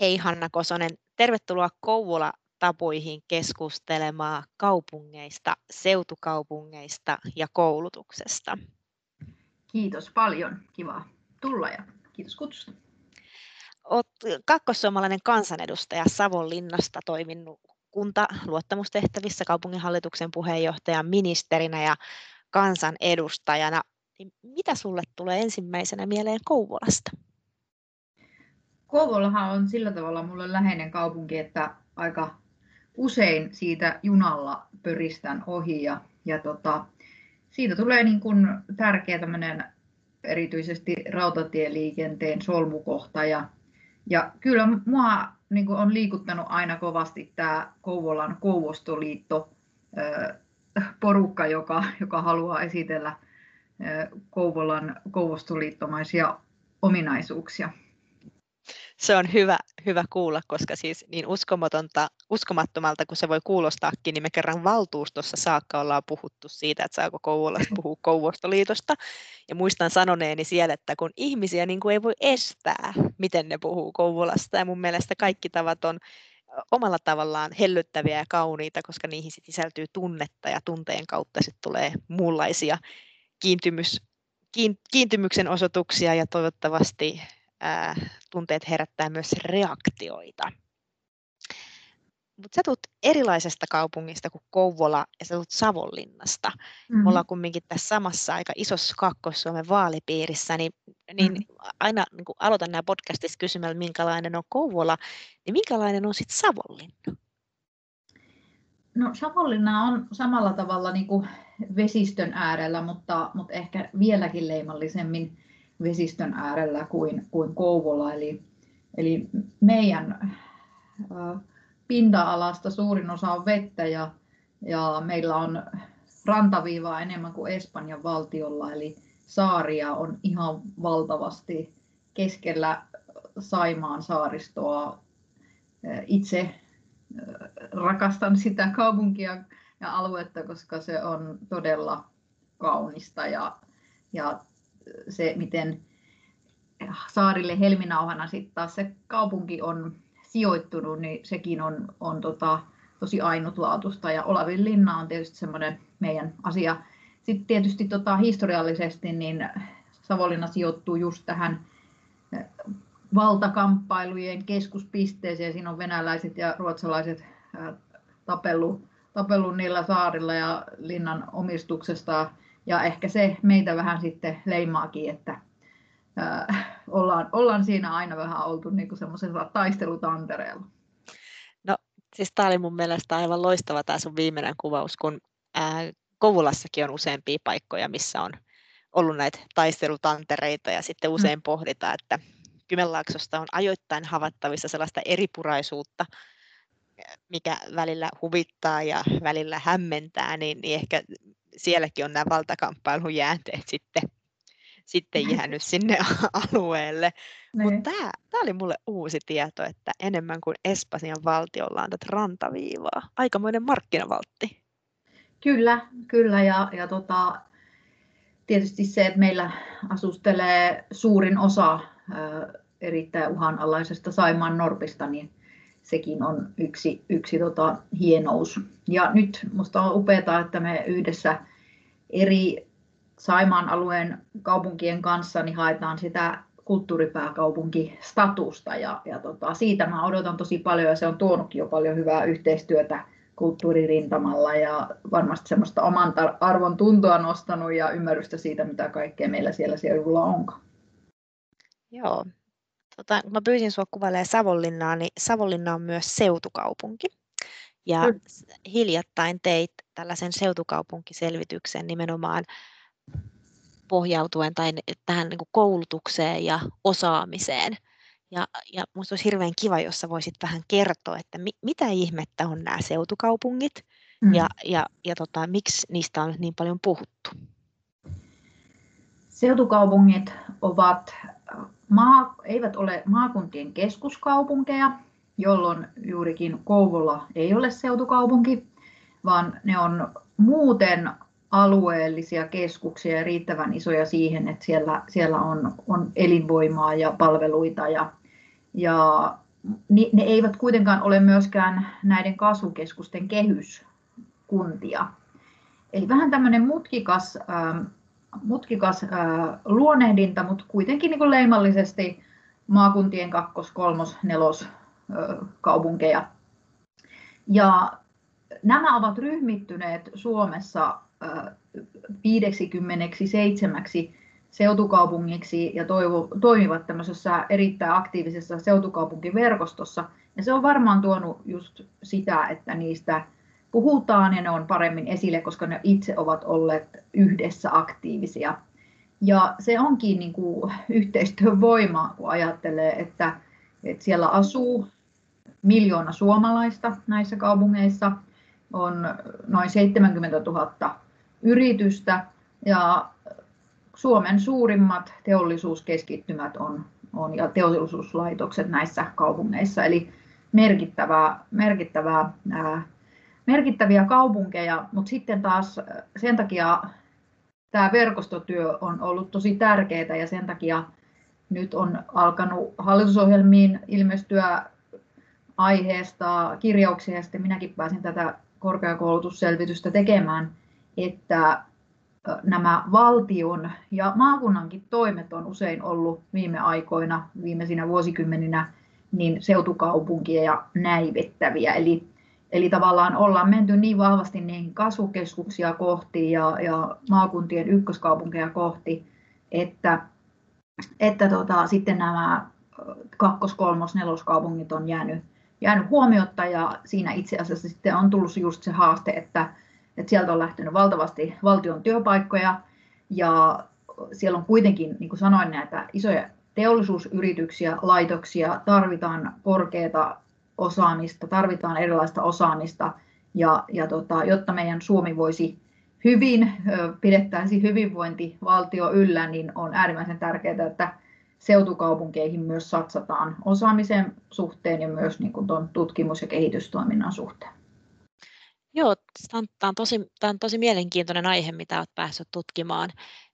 Hei Hanna Kosonen, tervetuloa Kouvola tapoihin keskustelemaan kaupungeista, seutukaupungeista ja koulutuksesta. Kiitos paljon, kiva tulla ja kiitos kutsusta. Olet kakkossuomalainen kansanedustaja Savonlinnasta toiminut kunta luottamustehtävissä kaupunginhallituksen puheenjohtajan ministerinä ja kansanedustajana. Niin mitä sulle tulee ensimmäisenä mieleen Kouvolasta? Kouvolahan on sillä tavalla mulle läheinen kaupunki, että aika usein siitä junalla pöristän ohi ja, ja tota, siitä tulee niin kuin tärkeä erityisesti rautatieliikenteen solmukohta ja, ja kyllä mua niin kuin on liikuttanut aina kovasti tämä Kouvolan Kouvostoliitto porukka, joka, joka haluaa esitellä Kouvolan kouvostoliittomaisia ominaisuuksia se on hyvä, hyvä kuulla, koska siis niin uskomatonta, uskomattomalta kuin se voi kuulostaakin, niin me kerran valtuustossa saakka ollaan puhuttu siitä, että saako Kouvolasta puhua Kouvostoliitosta. Ja muistan sanoneeni siellä, että kun ihmisiä niin kuin ei voi estää, miten ne puhuu Kouvolasta. Ja mun mielestä kaikki tavat on omalla tavallaan hellyttäviä ja kauniita, koska niihin sit sisältyy tunnetta ja tunteen kautta sitten tulee muunlaisia kiintymys, kiintymyksen osoituksia ja toivottavasti ää, tunteet herättää myös reaktioita. Mutta sä tulet erilaisesta kaupungista kuin Kouvola ja sä tulet Savonlinnasta. Mm-hmm. Me ollaan kumminkin tässä samassa aika isossa Kaakkois-Suomen vaalipiirissä, niin, niin mm-hmm. aina niin kun aloitan nämä podcastissa kysymällä, minkälainen on Kouvola, niin minkälainen on sitten Savonlinna? No Savonlinna on samalla tavalla niin kuin vesistön äärellä, mutta, mutta ehkä vieläkin leimallisemmin vesistön äärellä kuin, kuin Kouvola. Eli, eli meidän pinta-alasta suurin osa on vettä ja, ja meillä on rantaviivaa enemmän kuin Espanjan valtiolla, eli saaria on ihan valtavasti keskellä Saimaan saaristoa. Itse rakastan sitä kaupunkia ja aluetta, koska se on todella kaunista ja, ja se, miten saarille helminauhana sitten taas se kaupunki on sijoittunut, niin sekin on, on tota, tosi ainutlaatuista. Ja Olavinlinna on tietysti semmoinen meidän asia. Sitten tietysti tota, historiallisesti niin Savonlinna sijoittuu just tähän valtakamppailujen keskuspisteeseen. Siinä on venäläiset ja ruotsalaiset tapellut, tapellut niillä saarilla ja linnan omistuksesta ja ehkä se meitä vähän sitten leimaakin, että ää, ollaan, ollaan siinä aina vähän oltu niin semmoisella taistelutantereella. No siis tämä oli mun mielestä aivan loistava tämä sun viimeinen kuvaus, kun ää, Kouvolassakin on useampia paikkoja, missä on ollut näitä taistelutantereita ja sitten mm. usein mm. pohditaan, että Kymenlaaksosta on ajoittain havattavissa sellaista eripuraisuutta, mikä välillä huvittaa ja välillä hämmentää, niin, niin ehkä sielläkin on nämä valtakamppailun jäänteet sitten, sitten jäänyt sinne alueelle. Mutta tämä, tämä oli mulle uusi tieto, että enemmän kuin Espanjan valtiolla on tätä rantaviivaa. Aikamoinen markkinavaltti. Kyllä, kyllä. Ja, ja tota, tietysti se, että meillä asustelee suurin osa ää, erittäin uhanalaisesta Saimaan Norpista, niin sekin on yksi, yksi tota, hienous. Ja nyt minusta on upeaa, että me yhdessä eri Saimaan alueen kaupunkien kanssa niin haetaan sitä kulttuuripääkaupunkistatusta ja, ja tota, siitä mä odotan tosi paljon ja se on tuonutkin jo paljon hyvää yhteistyötä kulttuuririntamalla ja varmasti semmoista oman arvon tuntoa nostanut ja ymmärrystä siitä, mitä kaikkea meillä siellä seudulla onkaan. Joo, tota, kun mä pyysin sinua kuvailemaan Savonlinnaa, niin Savonlinna on myös seutukaupunki. Ja mm. hiljattain teit tällaisen seutukaupunkiselvityksen nimenomaan pohjautuen tai tähän niin koulutukseen ja osaamiseen. Ja, ja minusta olisi hirveän kiva, jos sä voisit vähän kertoa, että mi, mitä ihmettä on nämä seutukaupungit mm. ja, ja, ja tota, miksi niistä on niin paljon puhuttu. Seutukaupungit ovat maa, eivät ole maakuntien keskuskaupunkeja, jolloin juurikin Kouvola ei ole seutukaupunki, vaan ne on muuten alueellisia keskuksia ja riittävän isoja siihen, että siellä, siellä on, on elinvoimaa ja palveluita ja, ja ne eivät kuitenkaan ole myöskään näiden kasvukeskusten kehyskuntia. Eli vähän tämmöinen mutkikas, mutkikas luonehdinta, mutta kuitenkin niin kuin leimallisesti maakuntien kakkos-, kolmos-, nelos kaupunkeja. Ja nämä ovat ryhmittyneet Suomessa 57 seutukaupungiksi ja toivo, toimivat tämmöisessä erittäin aktiivisessa seutukaupunkiverkostossa. Ja se on varmaan tuonut just sitä, että niistä puhutaan ja ne on paremmin esille, koska ne itse ovat olleet yhdessä aktiivisia. Ja se onkin niin kuin yhteistyön voima, kun ajattelee, että, että siellä asuu miljoona suomalaista näissä kaupungeissa, on noin 70 000 yritystä ja Suomen suurimmat teollisuuskeskittymät on, on ja teollisuuslaitokset näissä kaupungeissa, eli merkittävää, merkittävää, ää, merkittäviä kaupunkeja, mutta sitten taas sen takia tämä verkostotyö on ollut tosi tärkeää ja sen takia nyt on alkanut hallitusohjelmiin ilmestyä aiheesta kirjauksia ja sitten minäkin pääsin tätä korkeakoulutusselvitystä tekemään, että nämä valtion ja maakunnankin toimet on usein ollut viime aikoina, viimeisinä vuosikymmeninä, niin seutukaupunkia ja näivettäviä. Eli, eli tavallaan ollaan menty niin vahvasti niin kasvukeskuksia kohti ja, ja maakuntien ykköskaupunkeja kohti, että, että tota, sitten nämä kakkos-, kolmos-, neloskaupungit on jäänyt, jäänyt huomiotta ja siinä itse asiassa sitten on tullut just se haaste, että että sieltä on lähtenyt valtavasti valtion työpaikkoja ja siellä on kuitenkin, niin kuin sanoin, näitä isoja teollisuusyrityksiä, laitoksia, tarvitaan korkeata osaamista, tarvitaan erilaista osaamista ja, ja tota, jotta meidän Suomi voisi hyvin, pidettäisiin hyvinvointivaltio yllä, niin on äärimmäisen tärkeää, että seutukaupunkeihin myös satsataan osaamisen suhteen ja myös niin kuin tutkimus- ja kehitystoiminnan suhteen. Joo, tämä on, tosi, tämä on tosi mielenkiintoinen aihe, mitä olet päässyt tutkimaan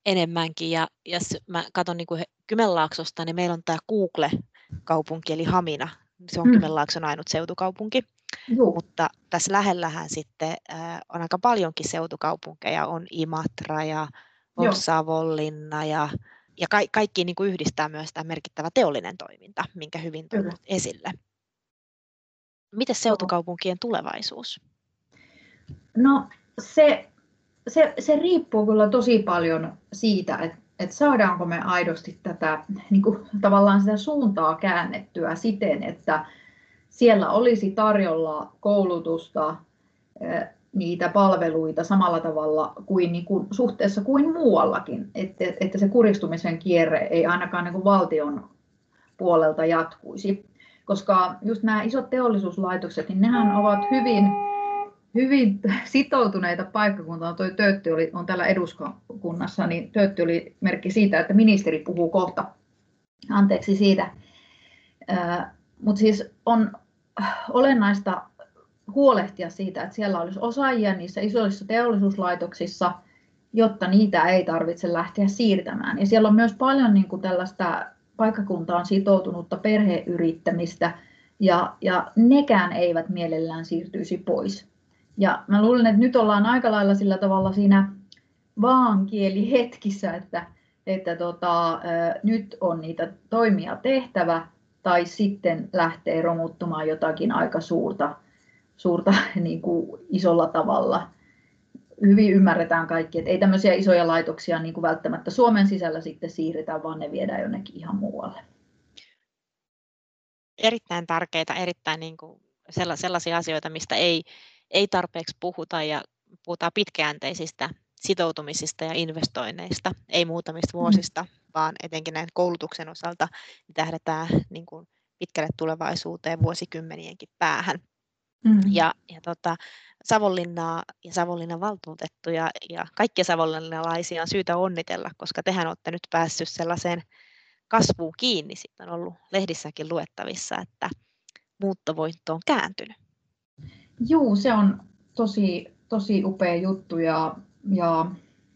enemmänkin. Ja jos mä katson niin kuin Kymenlaaksosta, niin meillä on tämä Google-kaupunki, eli Hamina. Se on mm. Kymenlaakson ainut seutukaupunki. Joo. Mutta tässä lähellähän sitten äh, on aika paljonkin seutukaupunkeja. On Imatra ja on Savonlinna ja, ja ka- kaikki niin kuin yhdistää myös tämä merkittävä teollinen toiminta, minkä hyvin tullut esille. Miten seutukaupunkien tulevaisuus? No se, se, se riippuu kyllä tosi paljon siitä, että, että saadaanko me aidosti tätä niin kuin, tavallaan sitä suuntaa käännettyä siten, että siellä olisi tarjolla koulutusta, niitä palveluita samalla tavalla kuin, niin kuin suhteessa kuin muuallakin, että, että se kuristumisen kierre ei ainakaan niin kuin valtion puolelta jatkuisi. Koska just nämä isot teollisuuslaitokset, niin nehän ovat hyvin hyvin sitoutuneita paikkakuntaa. Tuo Töötti oli, on täällä eduskunnassa, niin Töötti oli merkki siitä, että ministeri puhuu kohta. Anteeksi siitä. Mutta siis on olennaista huolehtia siitä, että siellä olisi osaajia niissä isoissa teollisuuslaitoksissa, jotta niitä ei tarvitse lähteä siirtämään. Ja siellä on myös paljon niin kuin tällaista paikkakuntaan sitoutunutta perheyrittämistä, ja, ja nekään eivät mielellään siirtyisi pois. Ja mä luulen, että nyt ollaan aika lailla sillä tavalla siinä vaankielihetkissä, että, että tota, nyt on niitä toimia tehtävä tai sitten lähtee romuttumaan jotakin aika suurta, suurta niin kuin isolla tavalla. Hyvin ymmärretään kaikki, että ei tämmöisiä isoja laitoksia niin kuin välttämättä Suomen sisällä sitten siirretään, vaan ne viedään jonnekin ihan muualle. Erittäin tärkeitä, erittäin niin kuin sellaisia asioita, mistä ei, ei tarpeeksi puhuta ja puhutaan pitkäjänteisistä sitoutumisista ja investoinneista, ei muutamista mm. vuosista, mm. vaan etenkin näin koulutuksen osalta niin tähdätään niin kuin pitkälle tulevaisuuteen vuosikymmenienkin päähän. Mm. Ja, ja tota, Savonlinnaa ja Savonlinnan valtuutettuja ja kaikkia savonlinnalaisia on syytä onnitella, koska tehän olette nyt päässyt sellaiseen kasvuun kiinni. Sitten on ollut lehdissäkin luettavissa, että muuttovoitto on kääntynyt. Juu, se on tosi, tosi upea juttu ja, ja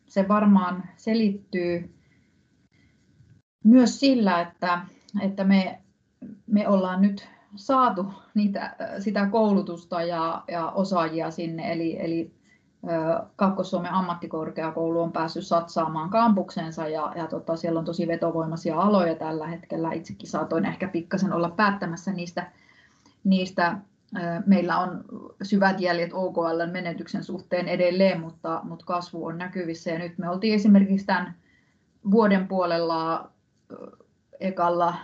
se varmaan selittyy myös sillä, että, että me, me ollaan nyt saatu niitä, sitä koulutusta ja, ja osaajia sinne, eli, eli Kaakkois-Suomen ammattikorkeakoulu on päässyt satsaamaan kampuksensa ja, ja tota, siellä on tosi vetovoimaisia aloja tällä hetkellä. Itsekin saatoin ehkä pikkasen olla päättämässä niistä. niistä. Meillä on syvät jäljet OKL menetyksen suhteen edelleen, mutta, mutta kasvu on näkyvissä. Ja nyt me oltiin esimerkiksi tämän vuoden puolella ekalla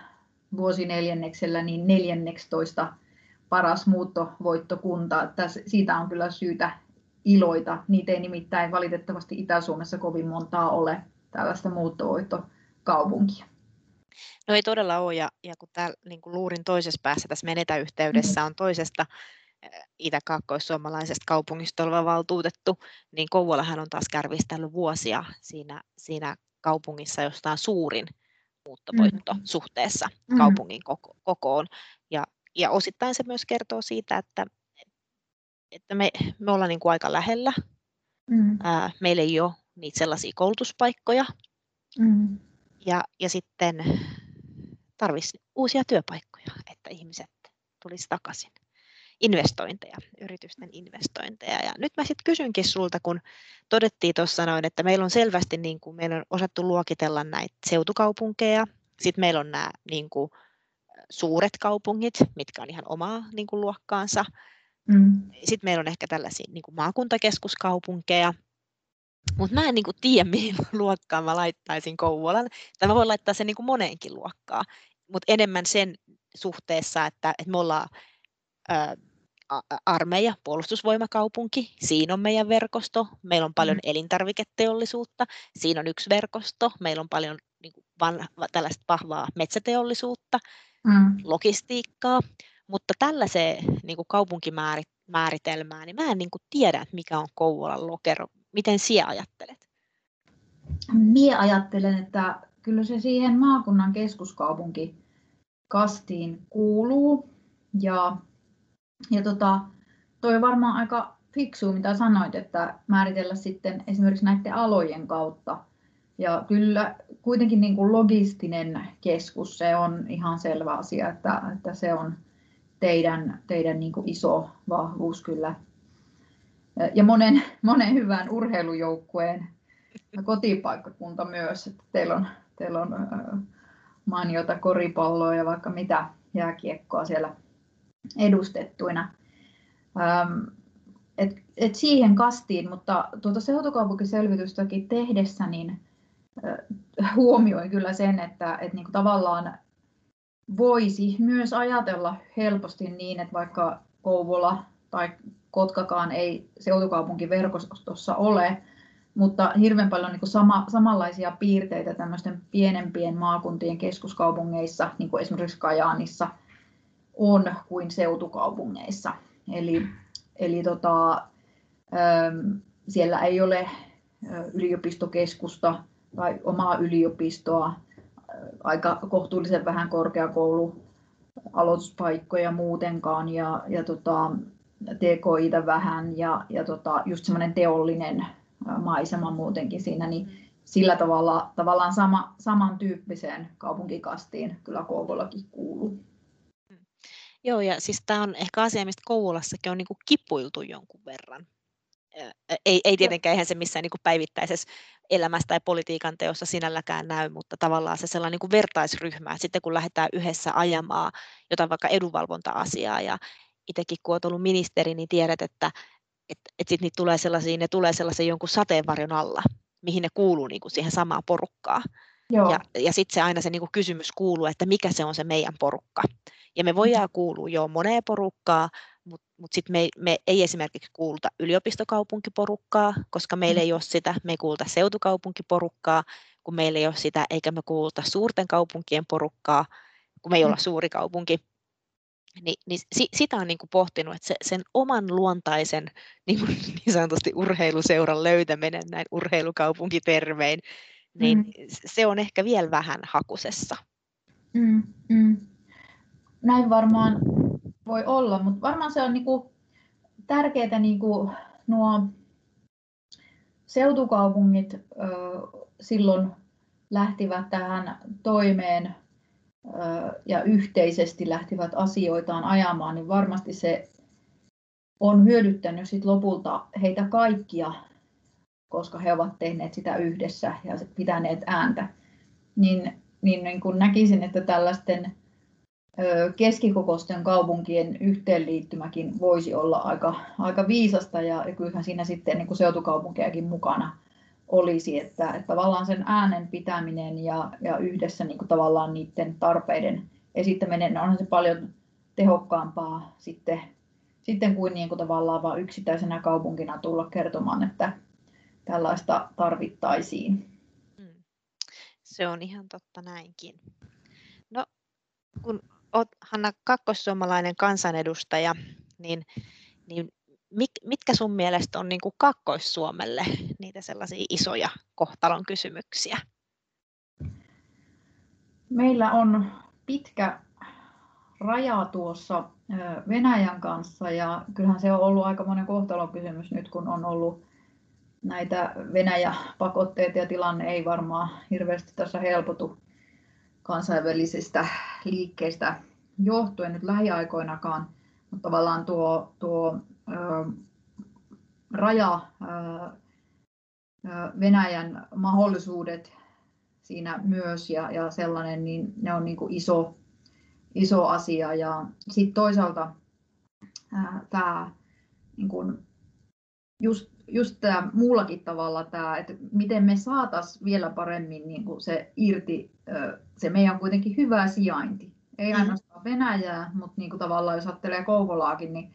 vuosineljänneksellä niin 14 paras muuttovoittokunta. Tässä, siitä on kyllä syytä iloita. Niitä ei nimittäin valitettavasti Itä-Suomessa kovin montaa ole tällaista muuttovoittokaupunkia. No ei todella ole, ja, ja kun täällä niin kuin luurin toisessa päässä tässä menetäyhteydessä on toisesta itä-kaakkoissuomalaisesta kaupungista oleva valtuutettu, niin Kouvolahan on taas kärvistellyt vuosia siinä, siinä kaupungissa, josta on suurin muuttovoitto mm. suhteessa mm. kaupungin koko, kokoon. Ja, ja osittain se myös kertoo siitä, että, että me, me ollaan niin kuin aika lähellä. Mm. Ää, meillä ei ole niitä sellaisia koulutuspaikkoja. Mm. Ja, ja sitten tarvitsisi uusia työpaikkoja, että ihmiset tulisi takaisin. Investointeja, yritysten investointeja. Ja nyt mä sitten kysynkin sulta, kun todettiin tuossa noin, että meillä on selvästi, niin kuin, meillä on osattu luokitella näitä seutukaupunkeja, sitten meillä on nämä niin kuin, suuret kaupungit, mitkä on ihan omaa niin kuin, luokkaansa. Mm. Sitten meillä on ehkä tällaisia niin kuin maakuntakeskuskaupunkeja, mutta mä en niin kuin, tiedä, mihin luokkaan mä laittaisin Kouvolan. Tai mä voin laittaa sen niin kuin moneenkin luokkaan, mutta enemmän sen suhteessa, että, että me ollaan ää, armeija, puolustusvoimakaupunki, siinä on meidän verkosto, meillä on paljon mm. elintarviketeollisuutta, siinä on yksi verkosto, meillä on paljon niin kuin vanha, tällaista vahvaa metsäteollisuutta, mm. logistiikkaa, mutta tällaiseen niin kuin kaupunkimääritelmään, niin mä en niin kuin tiedä, että mikä on Kouvolan lokero. Miten sinä ajattelet? Minä ajattelen, että kyllä se siihen maakunnan keskuskaupunki kastiin kuuluu. Ja, ja tota, toi on varmaan aika fiksu, mitä sanoit, että määritellä sitten esimerkiksi näiden alojen kautta. Ja kyllä kuitenkin niin kuin logistinen keskus, se on ihan selvä asia, että, että se on teidän, teidän niin kuin iso vahvuus kyllä. Ja monen, monen hyvän urheilujoukkueen kotipaikkakunta myös, että teillä on, teillä on mainiota koripalloa ja vaikka mitä jääkiekkoa siellä edustettuina. Et, et siihen kastiin, mutta tuota seutukaupunkiselvitystäkin tehdessä niin huomioin kyllä sen, että, että niin kuin tavallaan voisi myös ajatella helposti niin, että vaikka Kouvola tai Kotkakaan ei seutukaupunkiverkostossa ole, mutta hirveän paljon niin sama, samanlaisia piirteitä tämmöisten pienempien maakuntien keskuskaupungeissa, niin kuin esimerkiksi Kajaanissa, on kuin seutukaupungeissa. Eli, eli tota, siellä ei ole yliopistokeskusta tai omaa yliopistoa, aika kohtuullisen vähän korkeakoulu aloituspaikkoja muutenkaan ja, ja tota, TKItä vähän ja, ja tota, just semmoinen teollinen maisema muutenkin siinä, niin mm. sillä tavalla tavallaan sama, samantyyppiseen kaupunkikastiin kyllä Kouvolakin kuuluu. Mm. Joo, ja siis tämä on ehkä asia, mistä Kouvolassakin on niin kuin kipuiltu jonkun verran. Ei, ei tietenkään eihän se missään niin kuin päivittäisessä elämässä tai politiikan teossa sinälläkään näy, mutta tavallaan se sellainen niin kuin vertaisryhmä, että sitten kun lähdetään yhdessä ajamaan jotain vaikka edunvalvonta-asiaa ja itsekin kun olet ollut ministeri, niin tiedät, että että et sitten niitä tulee sellaisia, ne tulee sellaisen jonkun sateenvarjon alla, mihin ne kuuluu niin kuin siihen samaan porukkaan. Joo. Ja, ja sitten se aina se niin kuin kysymys kuuluu, että mikä se on se meidän porukka. Ja me voidaan mm. kuulua jo moneen porukkaa, mutta mut sitten me, me ei esimerkiksi kuuluta yliopistokaupunkiporukkaa, koska meillä mm. ei ole sitä, me ei kuuluta seutukaupunkiporukkaa, kun meillä ei ole sitä, eikä me kuuluta suurten kaupunkien porukkaa, kun me ei olla mm. suuri kaupunki. Niin, niin sitä on niin kuin pohtinut, että se, sen oman luontaisen niin, kuin niin sanotusti urheiluseuran löytäminen näin urheilukaupunkitervein, niin mm. se on ehkä vielä vähän hakusessa. Mm, mm. Näin varmaan voi olla, mutta varmaan se on niin kuin tärkeää niin kuin nuo seutukaupungit ö, silloin lähtivät tähän toimeen ja yhteisesti lähtivät asioitaan ajamaan, niin varmasti se on hyödyttänyt sit lopulta heitä kaikkia, koska he ovat tehneet sitä yhdessä ja pitäneet ääntä. Niin, niin, niin kun näkisin, että tällaisten keskikokoisten kaupunkien yhteenliittymäkin voisi olla aika, aika viisasta ja, kyllähän siinä sitten niin kuin seutukaupunkejakin mukana olisi, että, että tavallaan sen äänen pitäminen ja, ja yhdessä niin kuin tavallaan niiden tarpeiden esittäminen on se paljon tehokkaampaa sitten, sitten kuin, niin kuin tavallaan vain yksittäisenä kaupunkina tulla kertomaan, että tällaista tarvittaisiin. Mm. Se on ihan totta näinkin. No, kun olet Hanna kakkossuomalainen kansanedustaja, niin, niin mitkä sun mielestä on niin kuin Kakkois-Suomelle niitä sellaisia isoja kohtalon kysymyksiä? Meillä on pitkä raja tuossa Venäjän kanssa ja kyllähän se on ollut aika monen kohtalon kysymys nyt, kun on ollut näitä Venäjä-pakotteita ja tilanne ei varmaan hirveästi tässä helpotu kansainvälisistä liikkeistä johtuen nyt lähiaikoinakaan, mutta tavallaan tuo, tuo raja, Venäjän mahdollisuudet siinä myös ja, ja sellainen, niin ne on niin kuin iso, iso asia. Ja sitten toisaalta tämä niin kuin just, just tämä muullakin tavalla tämä, että miten me saataisiin vielä paremmin niin kuin se irti, se meidän kuitenkin hyvä sijainti. Ei mm. ainoastaan Venäjää, mutta niin kuin tavallaan jos ajattelee Kouvolaakin niin,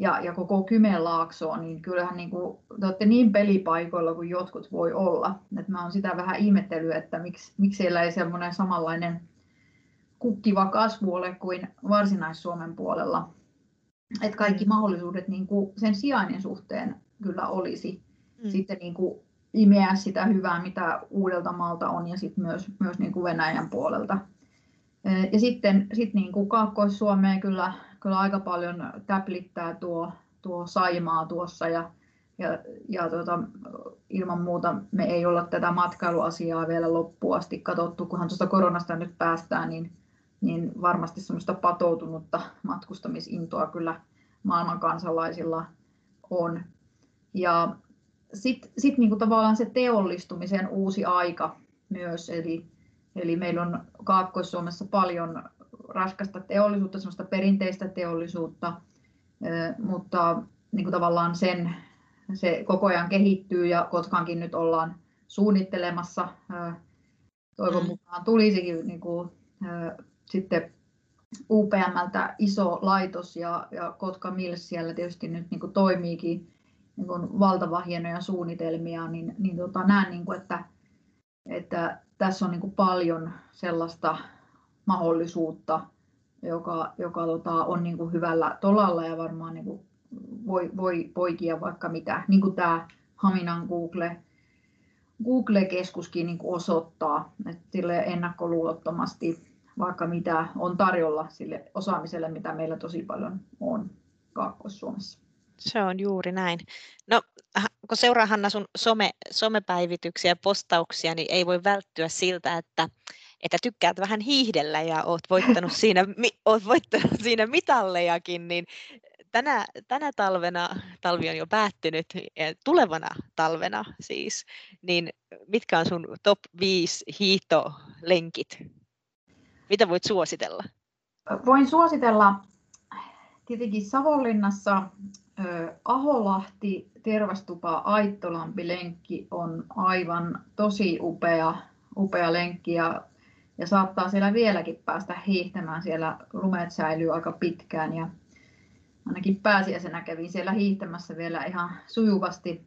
ja, ja koko Kymenlaaksoa, niin kyllähän niin kuin, te olette niin pelipaikoilla kuin jotkut voi olla. Et mä oon sitä vähän ihmetellyt, että miksi, miksi siellä ei semmoinen samanlainen kukkiva kasvu ole kuin Varsinais-Suomen puolella. Että kaikki mm. mahdollisuudet niin kuin sen sijainnin suhteen kyllä olisi mm. sitten niin kuin imeä sitä hyvää, mitä uudelta maalta on ja sitten myös, myös niin kuin Venäjän puolelta. Ja sitten sit niin kuin Kaakkois-Suomeen kyllä, kyllä aika paljon täplittää tuo, tuo Saimaa tuossa ja, ja, ja tuota, ilman muuta me ei olla tätä matkailuasiaa vielä loppuun asti katsottu, kunhan tuosta koronasta nyt päästään, niin, niin varmasti semmoista patoutunutta matkustamisintoa kyllä maailman kansalaisilla on. Ja sitten sit niinku tavallaan se teollistumisen uusi aika myös, eli, eli meillä on Kaakkois-Suomessa paljon raskasta teollisuutta, semmoista perinteistä teollisuutta, mutta niin kuin tavallaan sen, se koko ajan kehittyy ja Kotkankin nyt ollaan suunnittelemassa. Toivon mukaan tulisikin niin kuin, sitten UPMltä iso laitos ja, ja Kotka Mills siellä tietysti nyt niin kuin toimiikin niin kuin valtavan hienoja suunnitelmia, niin, niin tota, näen, niin kuin, että, että tässä on niin kuin paljon sellaista mahdollisuutta, joka, joka tota, on niin kuin hyvällä tolalla ja varmaan niin kuin voi, voi poikia vaikka mitä, niin kuin tämä Haminan Google, Google-keskuskin niin kuin osoittaa, että sille ennakkoluulottomasti vaikka mitä on tarjolla sille osaamiselle, mitä meillä tosi paljon on Kaakkois-Suomessa. Se on juuri näin. No, kun seuraa Hanna sun some, somepäivityksiä ja postauksia, niin ei voi välttyä siltä, että, että tykkäät vähän hiihdellä ja oot voittanut siinä, oot voittanut siinä mitallejakin, niin tänä, tänä talvena, talvi on jo päättynyt, tulevana talvena siis, niin mitkä on sun top 5 hiihtolenkit? Mitä voit suositella? Voin suositella tietenkin Savonlinnassa Aholahti, Tervastupa, Aittolampi lenkki on aivan tosi upea, upea lenkki ja, ja saattaa siellä vieläkin päästä hiihtämään. Siellä lumet säilyy aika pitkään ja ainakin pääsiäisenä kävin siellä hiihtämässä vielä ihan sujuvasti.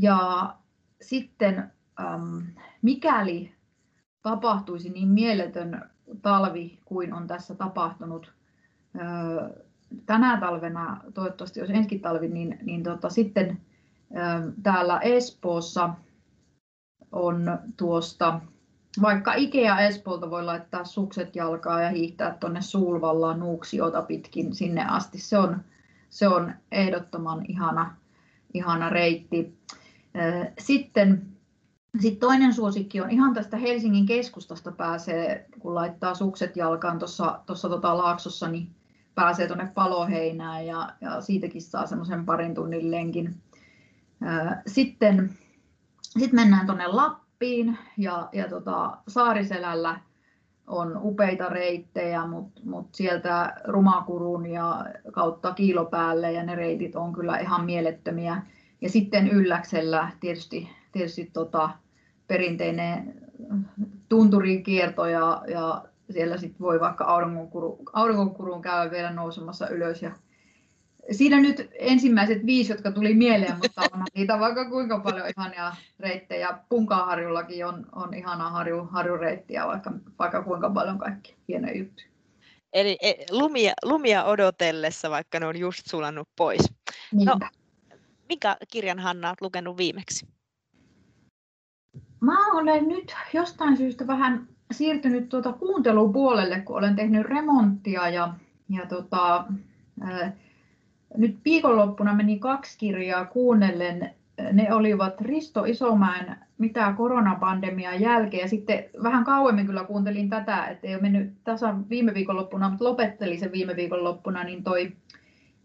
Ja sitten mikäli tapahtuisi niin mieletön talvi kuin on tässä tapahtunut tänä talvena, toivottavasti jos ensi talvi, niin, niin tota, sitten täällä Espoossa on tuosta, vaikka Ikea Espoolta voi laittaa sukset jalkaa ja hiihtää tuonne Suulvallaan Nuuksiota pitkin sinne asti. Se on, se on ehdottoman ihana, ihana reitti. Sitten Sitten toinen suosikki on ihan tästä Helsingin keskustasta pääsee, kun laittaa sukset jalkaan tuossa tota Laaksossa, niin pääsee tuonne paloheinään ja, ja siitäkin saa semmoisen parin tunnin lenkin. Sitten sit mennään tuonne Lappiin ja, ja tota, Saariselällä on upeita reittejä, mutta mut sieltä Rumakurun ja kautta Kiilopäälle ja ne reitit on kyllä ihan mielettömiä. Ja sitten Ylläksellä tietysti, tietysti tota, perinteinen tunturin kierto ja, ja siellä sit voi vaikka auringonkuruun, auringonkuruun käydä vielä nousemassa ylös. Ja siinä nyt ensimmäiset viisi, jotka tuli mieleen, mutta on niitä vaikka kuinka paljon ihania reittejä. Punkaharjullakin on, on ihana harju, harjureittiä, vaikka, vaikka kuinka paljon kaikki hienoja juttuja. Eli e, lumia, lumia odotellessa, vaikka ne on just sulannut pois. Niinpä. No, mikä kirjan Hanna olet lukenut viimeksi? Mä olen nyt jostain syystä vähän siirtynyt tuota kuuntelupuolelle, kun olen tehnyt remonttia ja, ja tota, ää, nyt viikonloppuna meni kaksi kirjaa kuunnellen. Ne olivat Risto Isomäen Mitä koronapandemian jälkeen ja sitten vähän kauemmin kyllä kuuntelin tätä, että ei ole mennyt tasan viime viikonloppuna, mutta lopettelin sen viime viikonloppuna, niin toi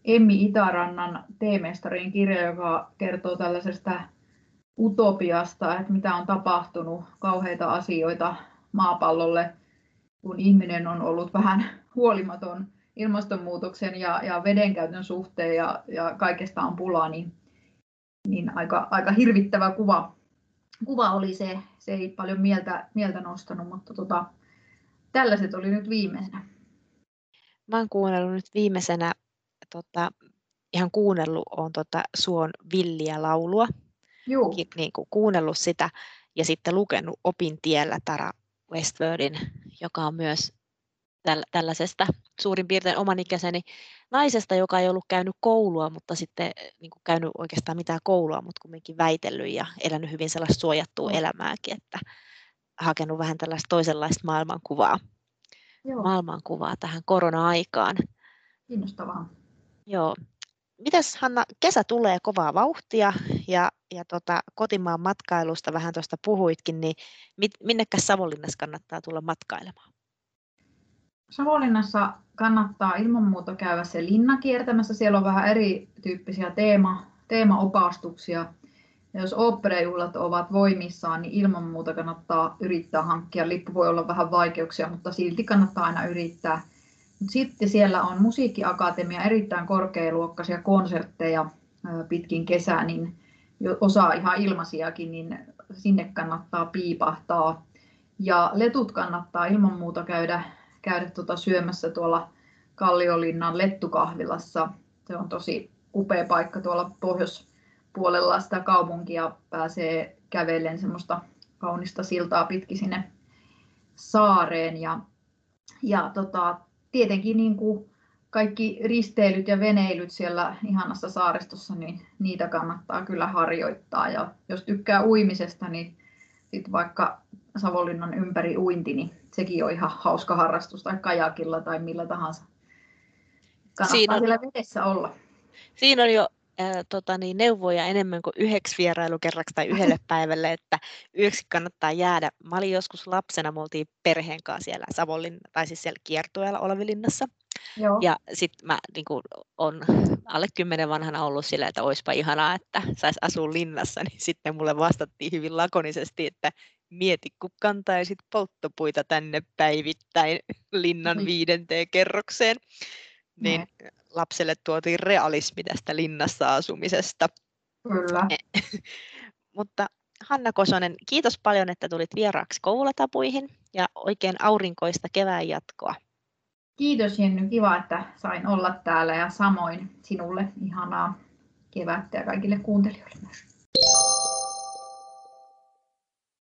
Emmi Itärannan teemestarin kirja, joka kertoo tällaisesta utopiasta, että mitä on tapahtunut, kauheita asioita maapallolle, kun ihminen on ollut vähän huolimaton ilmastonmuutoksen ja, ja vedenkäytön suhteen ja, ja kaikesta on pulaa, niin, niin aika, aika hirvittävä kuva, kuva oli se. Se ei paljon mieltä, mieltä nostanut, mutta tota, tällaiset oli nyt viimeisenä. Mä oon kuunnellut nyt viimeisenä, tota, ihan kuunnellut on tota Suon villiä laulua. Juu. Niin kuin kuunnellut sitä ja sitten lukenut opintiellä Tara Westwordin, joka on myös tällaisesta suurin piirtein omanikäiseni naisesta, joka ei ollut käynyt koulua, mutta sitten niin kuin käynyt oikeastaan mitään koulua, mutta kumminkin väitellyt ja elänyt hyvin sellaista suojattua mm. elämääkin, että hakenut vähän tällaista toisenlaista maailmankuvaa, Joo. maailmankuvaa tähän korona-aikaan. Kiinnostavaa. Joo. Mitäs Hanna, kesä tulee kovaa vauhtia ja, ja tota, kotimaan matkailusta vähän tuosta puhuitkin, niin mit, minnekäs Savonlinnassa kannattaa tulla matkailemaan? Savonlinnassa kannattaa ilman muuta käydä se linna kiertämässä. Siellä on vähän erityyppisiä teema, teemaopastuksia. Ja jos oopperejuhlat ovat voimissaan, niin ilman muuta kannattaa yrittää hankkia. Lippu voi olla vähän vaikeuksia, mutta silti kannattaa aina yrittää. Sitten siellä on musiikkiakatemia, erittäin korkealuokkaisia konsertteja pitkin kesää, niin osa ihan ilmaisiakin, niin sinne kannattaa piipahtaa. Ja letut kannattaa ilman muuta käydä käydä tuota syömässä tuolla Kalliolinnan lettukahvilassa. Se on tosi upea paikka tuolla pohjoispuolella sitä kaupunkia. Pääsee kävellen semmoista kaunista siltaa pitkin sinne saareen. Ja, ja tota, tietenkin niin kuin kaikki risteilyt ja veneilyt siellä ihanassa saaristossa, niin niitä kannattaa kyllä harjoittaa. Ja jos tykkää uimisesta, niin sit vaikka Savonlinnan ympäri uinti, niin sekin on ihan hauska harrastus tai kajakilla tai millä tahansa. Kannattaa siinä on, siellä vedessä olla. Siinä on jo äh, tota niin, neuvoja enemmän kuin yhdeksi vierailukerraksi tai yhdelle päivälle, että yöksi kannattaa jäädä. Mä olin joskus lapsena, me oltiin perheen kanssa siellä Savonlinna, tai siis siellä kiertueella Olavinlinnassa. Joo. Ja sitten mä niin kun, on alle kymmenen vanhana ollut sillä, että olisipa ihanaa, että saisi asua linnassa, niin sitten mulle vastattiin hyvin lakonisesti, että mieti, kun kantaisit polttopuita tänne päivittäin linnan viidenteen kerrokseen. Niin ne. lapselle tuotiin realismi tästä linnassa asumisesta. Kyllä. Mutta Hanna Kosonen, kiitos paljon, että tulit vieraaksi koulatapuihin ja oikein aurinkoista kevään jatkoa. Kiitos Jenny, kiva, että sain olla täällä ja samoin sinulle ihanaa kevättä ja kaikille kuuntelijoille myös.